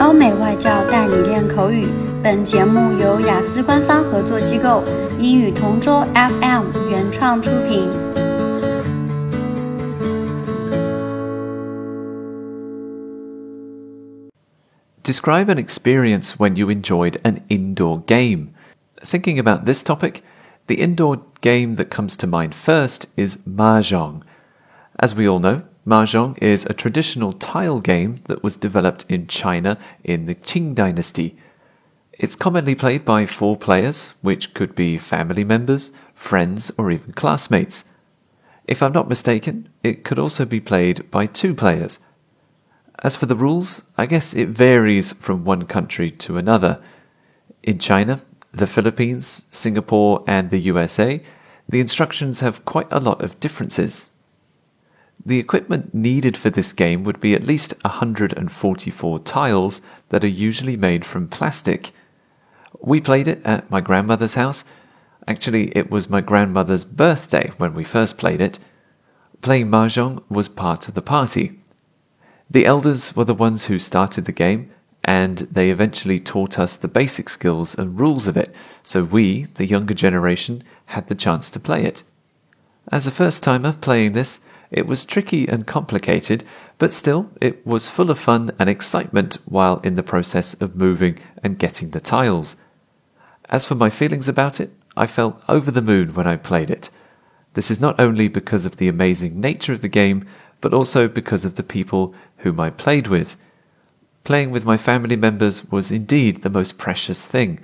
欧美外教带你练口语。本节目由雅思官方合作机构英语同桌 FM 原创出品。Describe an experience when you enjoyed an indoor game. Thinking about this topic, the indoor game that comes to mind first is Mahjong. As we all know, Mahjong is a traditional tile game that was developed in China in the Qing dynasty. It's commonly played by four players, which could be family members, friends, or even classmates. If I'm not mistaken, it could also be played by two players. As for the rules, I guess it varies from one country to another. In China, the Philippines, Singapore, and the USA, the instructions have quite a lot of differences. The equipment needed for this game would be at least 144 tiles that are usually made from plastic. We played it at my grandmother's house. Actually, it was my grandmother's birthday when we first played it. Playing Mahjong was part of the party. The elders were the ones who started the game, and they eventually taught us the basic skills and rules of it, so we, the younger generation, had the chance to play it. As a first timer playing this, it was tricky and complicated, but still, it was full of fun and excitement while in the process of moving and getting the tiles. As for my feelings about it, I felt over the moon when I played it. This is not only because of the amazing nature of the game, but also because of the people whom I played with. Playing with my family members was indeed the most precious thing.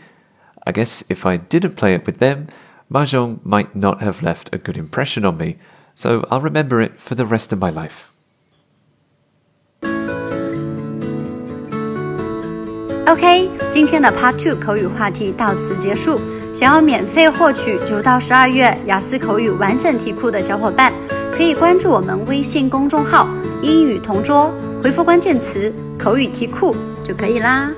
I guess if I didn't play it with them, Mahjong might not have left a good impression on me, so I'll remember it for the rest of my life. OK，今天的 Part Two 口语话题到此结束。想要免费获取九到十二月雅思口语完整题库的小伙伴，可以关注我们微信公众号“英语同桌”，回复关键词“口语题库”就可以啦。